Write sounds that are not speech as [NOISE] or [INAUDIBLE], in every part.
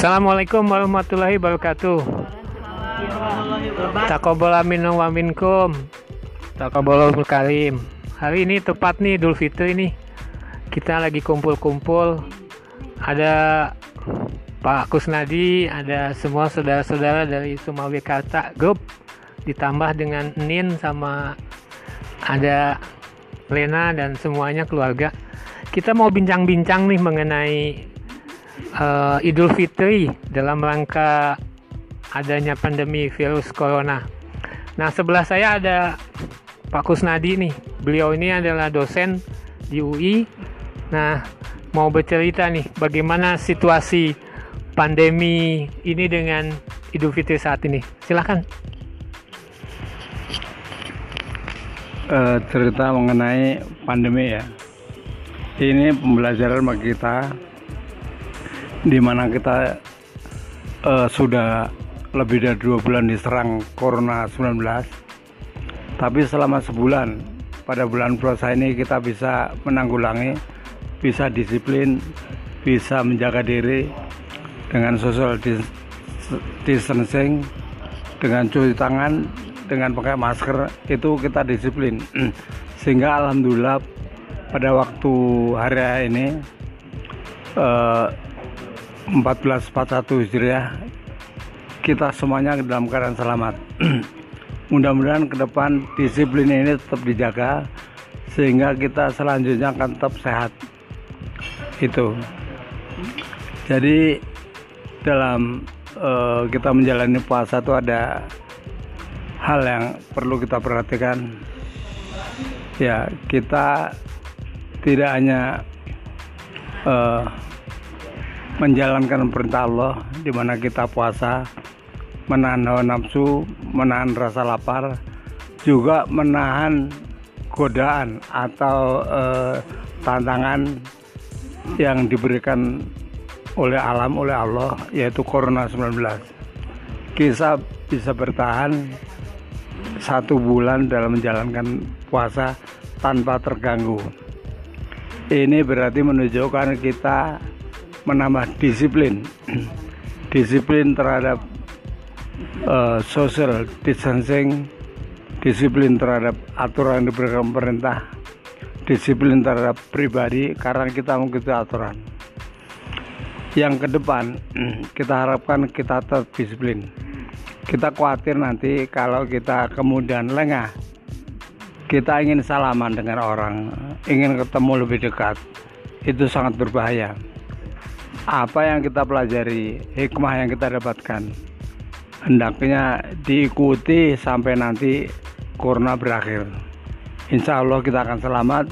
Assalamualaikum warahmatullahi wabarakatuh. Takobala minum wa minkum. Takobalul karim. Hari ini tepat nih Idul Fitri nih. Kita lagi kumpul-kumpul. Ada Pak Kusnadi, ada semua saudara-saudara dari Sumawi Karta Group ditambah dengan Nin sama ada Lena dan semuanya keluarga. Kita mau bincang-bincang nih mengenai uh, Idul Fitri dalam rangka adanya pandemi virus corona. Nah, sebelah saya ada Pak Kusnadi nih. Beliau ini adalah dosen di UI. Nah, mau bercerita nih bagaimana situasi pandemi ini dengan Idul Fitri saat ini. Silahkan. Uh, cerita mengenai pandemi ya. Ini pembelajaran bagi kita di mana kita uh, sudah lebih dari dua bulan diserang Corona 19 tapi selama sebulan pada bulan puasa ini kita bisa menanggulangi bisa disiplin bisa menjaga diri dengan social distancing dengan cuci tangan dengan pakai masker itu kita disiplin. [CLEARS THROAT] Sehingga alhamdulillah pada waktu hari ini uh, 1441 Hijriah kita semuanya dalam keadaan selamat. [CLEARS THROAT] Mudah-mudahan ke depan disiplin ini tetap dijaga sehingga kita selanjutnya akan tetap sehat. Itu. Jadi dalam uh, kita menjalani puasa itu ada hal yang perlu kita perhatikan. Ya kita tidak hanya uh, menjalankan perintah Allah di mana kita puasa, menahan hawa nafsu, menahan rasa lapar, juga menahan godaan atau eh, tantangan yang diberikan oleh alam oleh Allah yaitu Corona 19. Kita bisa bertahan satu bulan dalam menjalankan puasa tanpa terganggu. Ini berarti menunjukkan kita menambah disiplin. [CLEARS THROAT] Disiplin terhadap uh, social distancing disiplin terhadap aturan yang diberikan pemerintah disiplin terhadap pribadi karena kita mengikuti aturan. Yang ke depan [CLEARS THROAT] kita harapkan kita tetap disiplin. Kita khawatir nanti kalau kita kemudian lengah kita ingin salaman dengan orang ingin ketemu lebih dekat itu sangat berbahaya apa yang kita pelajari, hikmah yang kita dapatkan. Hendaknya diikuti sampai nanti corona berakhir. Insya Allah kita akan selamat.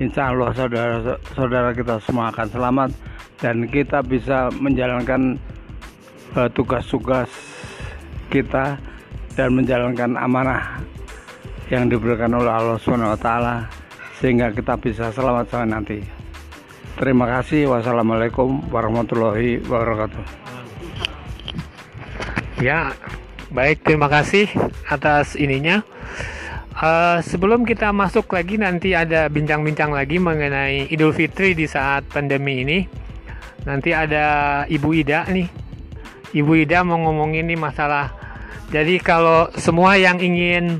Insya Allah saudara-saudara kita semua akan selamat dan kita bisa menjalankan eh, tugas-tugas kita dan menjalankan amanah yang diberikan oleh Allah Subhanahu wa taala sehingga kita bisa selamat sampai nanti. Terima kasih. Wassalamualaikum warahmatullahi wabarakatuh. Ya, baik. Terima kasih atas ininya. Uh, sebelum kita masuk lagi nanti ada bincang-bincang lagi mengenai Idul Fitri di saat pandemi ini. Nanti ada Ibu Ida nih. Ibu Ida mau ngomongin nih masalah. Jadi kalau semua yang ingin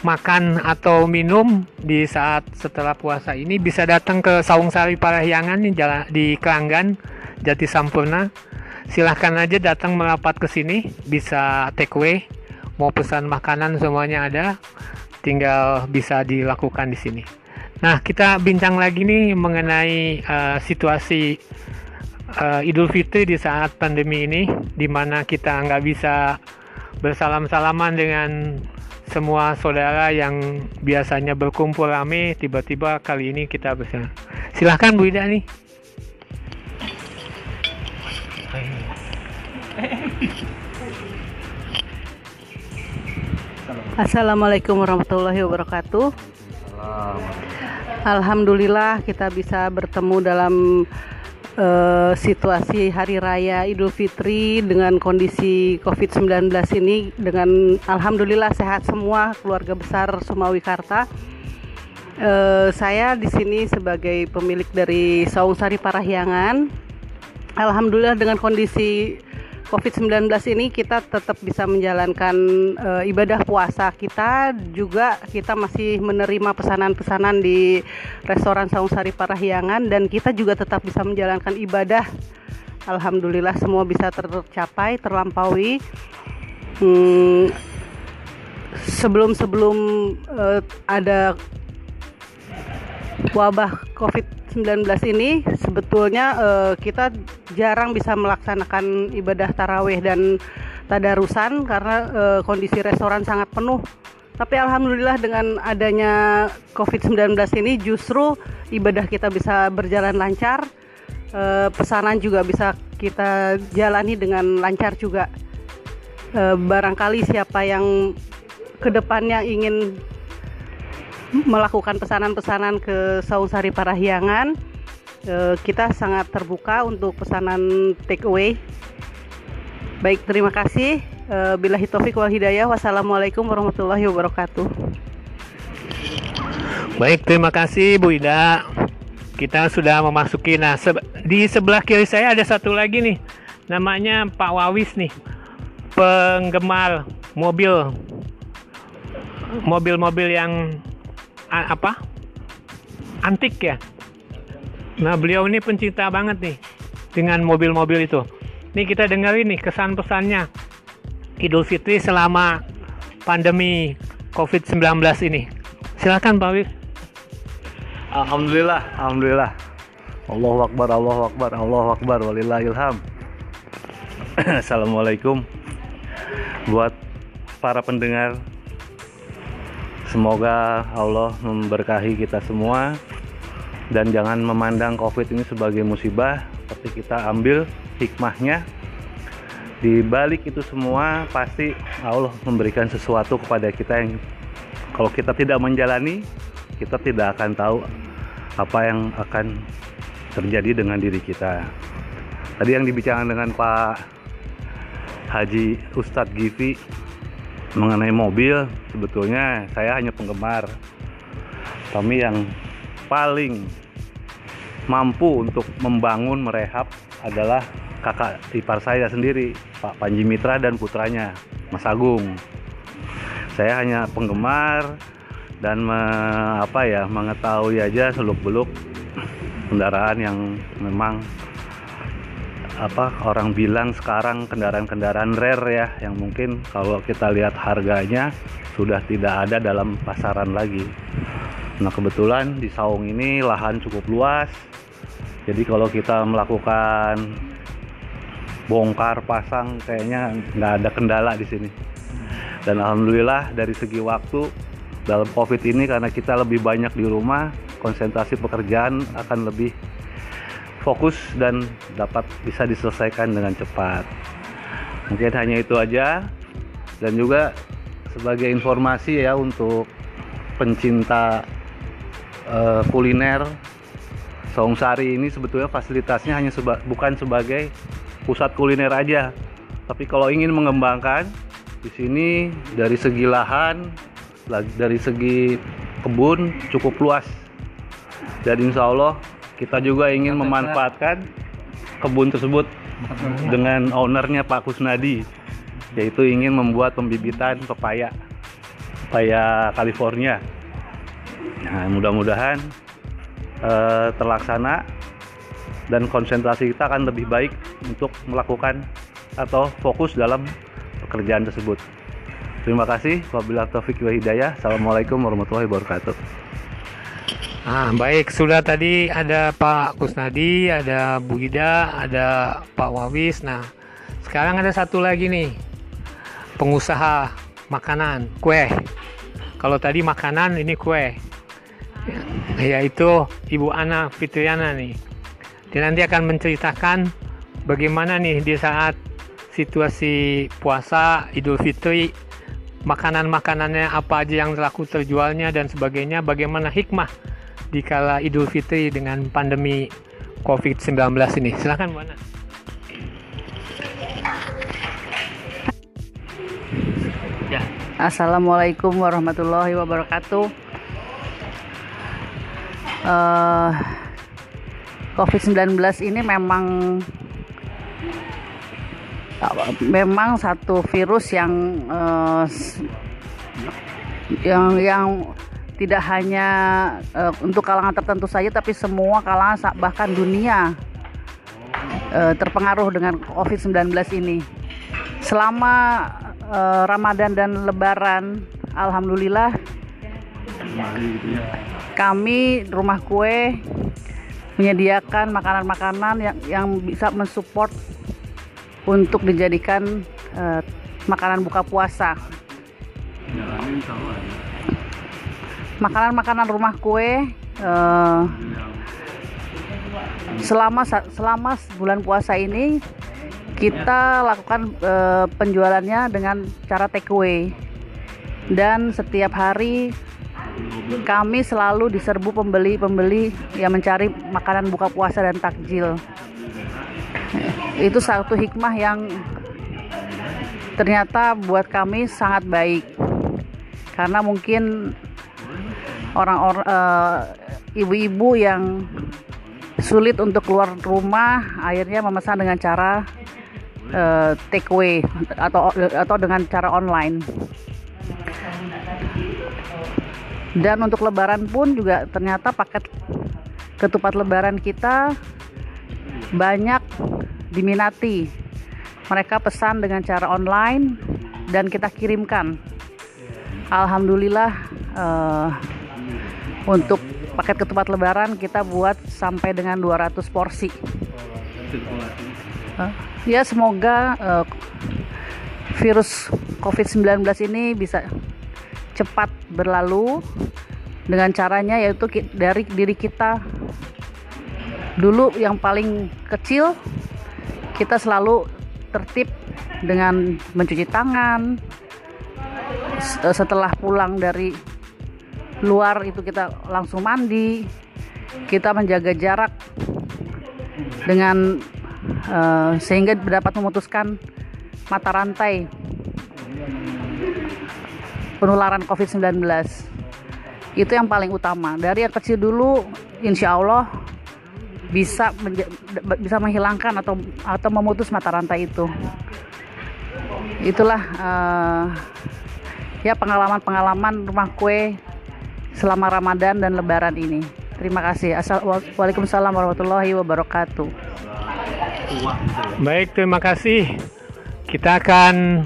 makan atau minum di saat setelah puasa ini bisa datang ke Saung Sari Parahyangan di, jalan, di Kelanggan Jati Sampurna. Silahkan aja datang merapat ke sini, bisa take away, mau pesan makanan semuanya ada, tinggal bisa dilakukan di sini. Nah, kita bincang lagi nih mengenai uh, situasi uh, Idul Fitri di saat pandemi ini, di mana kita nggak bisa bersalam-salaman dengan semua saudara yang biasanya berkumpul rame tiba-tiba kali ini kita bisa. Silahkan Bu Ida nih. Assalamualaikum warahmatullahi wabarakatuh. Alhamdulillah kita bisa bertemu dalam uh, situasi hari raya Idul Fitri dengan kondisi COVID-19 ini dengan alhamdulillah sehat semua keluarga besar Sumawi Karta. Uh, saya di sini sebagai pemilik dari Saung Sari Parahyangan. Alhamdulillah dengan kondisi COVID-19 ini kita tetap bisa menjalankan uh, ibadah puasa kita. Juga kita masih menerima pesanan-pesanan di restoran Saung Sari Parahyangan. Dan kita juga tetap bisa menjalankan ibadah. Alhamdulillah semua bisa tercapai terlampaui. Hmm, sebelum-sebelum uh, ada wabah COVID-19 ini sebetulnya uh, kita jarang bisa melaksanakan ibadah tarawih dan tadarusan karena uh, kondisi restoran sangat penuh. Tapi alhamdulillah dengan adanya COVID-19 ini justru ibadah kita bisa berjalan lancar, uh, pesanan juga bisa kita jalani dengan lancar juga. Uh, barangkali siapa yang ke depannya ingin melakukan pesanan-pesanan ke Sausari Parahyangan. E, kita sangat terbuka untuk pesanan take away. Baik, terima kasih. E, bila hitofik wal hidayah. Wassalamualaikum warahmatullahi wabarakatuh. Baik, terima kasih Bu Ida. Kita sudah memasuki nah se di sebelah kiri saya ada satu lagi nih. Namanya Pak Wawis nih. Penggemar mobil mobil-mobil yang apa antik ya nah beliau ini pencinta banget nih dengan mobil-mobil itu. Nih kita dengerin nih kesan pesannya Idul Fitri selama pandemi COVID-19 ini. Silakan Pak Wif Alhamdulillah Alhamdulillah. Allah Akbar Allah Akbar Allah Akbar walillahilham. [CLEARS THROAT] Assalamualaikum. Buat para pendengar Semoga Allah memberkahi kita semua dan jangan memandang COVID ini sebagai musibah, tapi kita ambil hikmahnya. Di balik itu semua pasti Allah memberikan sesuatu kepada kita yang kalau kita tidak menjalani, kita tidak akan tahu apa yang akan terjadi dengan diri kita. Tadi yang dibicarakan dengan Pak Haji Ustadz Givi mengenai mobil sebetulnya saya hanya penggemar kami yang paling mampu untuk membangun merehab adalah kakak ipar saya sendiri Pak Panji Mitra dan putranya Mas Agung saya hanya penggemar dan me, apa ya mengetahui aja seluk beluk kendaraan yang memang apa orang bilang sekarang kendaraan-kendaraan rare ya yang mungkin kalau kita lihat harganya sudah tidak ada dalam pasaran lagi. Nah kebetulan di Saung ini lahan cukup luas, jadi kalau kita melakukan bongkar pasang kayaknya nggak ada kendala di sini. Dan alhamdulillah dari segi waktu dalam COVID ini karena kita lebih banyak di rumah, konsentrasi pekerjaan akan lebih fokus dan dapat bisa diselesaikan dengan cepat. Mungkin hanya itu aja dan juga sebagai informasi ya untuk pencinta uh, kuliner Songsari ini sebetulnya fasilitasnya hanya seba bukan sebagai pusat kuliner aja, tapi kalau ingin mengembangkan di sini dari segi lahan, dari segi kebun cukup luas. Dan insya Allah kita juga ingin memanfaatkan kebun tersebut dengan ownernya Pak Kusnadi, yaitu ingin membuat pembibitan pepaya, pepaya California. Nah, mudah-mudahan eh, terlaksana dan konsentrasi kita akan lebih baik untuk melakukan atau fokus dalam pekerjaan tersebut. Terima kasih. Wabillahi taufiq wa hidayah. Assalamualaikum warahmatullahi wabarakatuh. Nah, baik, sudah tadi ada Pak Kusnadi, ada Bu Ida, ada Pak Wawis. Nah, sekarang ada satu lagi nih, pengusaha makanan, kue. Kalau tadi makanan, ini kue. Ya, yaitu Ibu Ana Fitriana nih. Dia nanti akan menceritakan bagaimana nih di saat situasi puasa Idul Fitri makanan-makanannya apa aja yang laku terjualnya dan sebagainya bagaimana hikmah di kala Idul Fitri dengan pandemi COVID-19 ini. Silakan Bu Ana. Ya. Assalamualaikum warahmatullahi wabarakatuh. Uh, COVID-19 ini memang memang satu virus yang uh, yang yang tidak hanya uh, untuk kalangan tertentu saja tapi semua kalangan bahkan dunia uh, terpengaruh dengan COVID-19 ini. Selama uh, Ramadan dan Lebaran, alhamdulillah kami rumah kue menyediakan makanan-makanan yang yang bisa mensupport untuk dijadikan uh, makanan buka puasa. Makanan-makanan rumah kue uh, selama selama bulan puasa ini kita lakukan uh, penjualannya dengan cara take away dan setiap hari kami selalu diserbu pembeli-pembeli yang mencari makanan buka puasa dan takjil. Itu satu hikmah yang ternyata buat kami sangat baik. Karena mungkin orang-orang uh, ibu-ibu yang sulit untuk keluar rumah akhirnya memesan dengan cara uh, take away atau atau dengan cara online dan untuk lebaran pun juga ternyata paket ketupat lebaran kita banyak diminati. Mereka pesan dengan cara online dan kita kirimkan. Alhamdulillah uh, untuk paket ketupat lebaran kita buat sampai dengan 200 porsi. Uh, ya semoga uh, virus COVID-19 ini bisa cepat berlalu dengan caranya yaitu dari diri kita. Dulu yang paling kecil kita selalu tertib dengan mencuci tangan. Eh, setelah pulang dari luar itu kita langsung mandi. Kita menjaga jarak dengan uh, sehingga dapat memutuskan mata rantai penularan COVID-19. Itu yang paling utama. Dari yang kecil dulu insya Allah bisa bisa menghilangkan atau atau memutus mata rantai itu. Itulah uh, ya pengalaman-pengalaman rumah kue selama Ramadan dan Lebaran ini. Terima kasih. Assalamualaikum warahmatullahi wabarakatuh. Baik terima kasih. Kita akan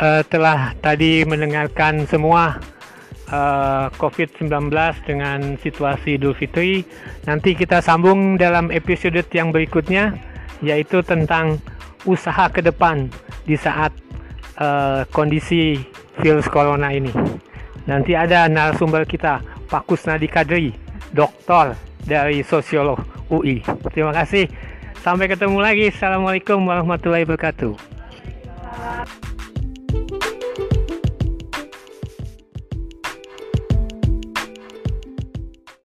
uh, telah tadi mendengarkan semua uh, COVID-19 dengan situasi Idul Fitri. Nanti kita sambung dalam episode yang berikutnya yaitu tentang usaha ke depan di saat uh, kondisi virus corona ini. Nanti ada narasumber kita Pak Kusnadi Kadri, doktor dari sosiolog UI. Terima kasih. Sampai ketemu lagi. Assalamualaikum warahmatullahi wabarakatuh.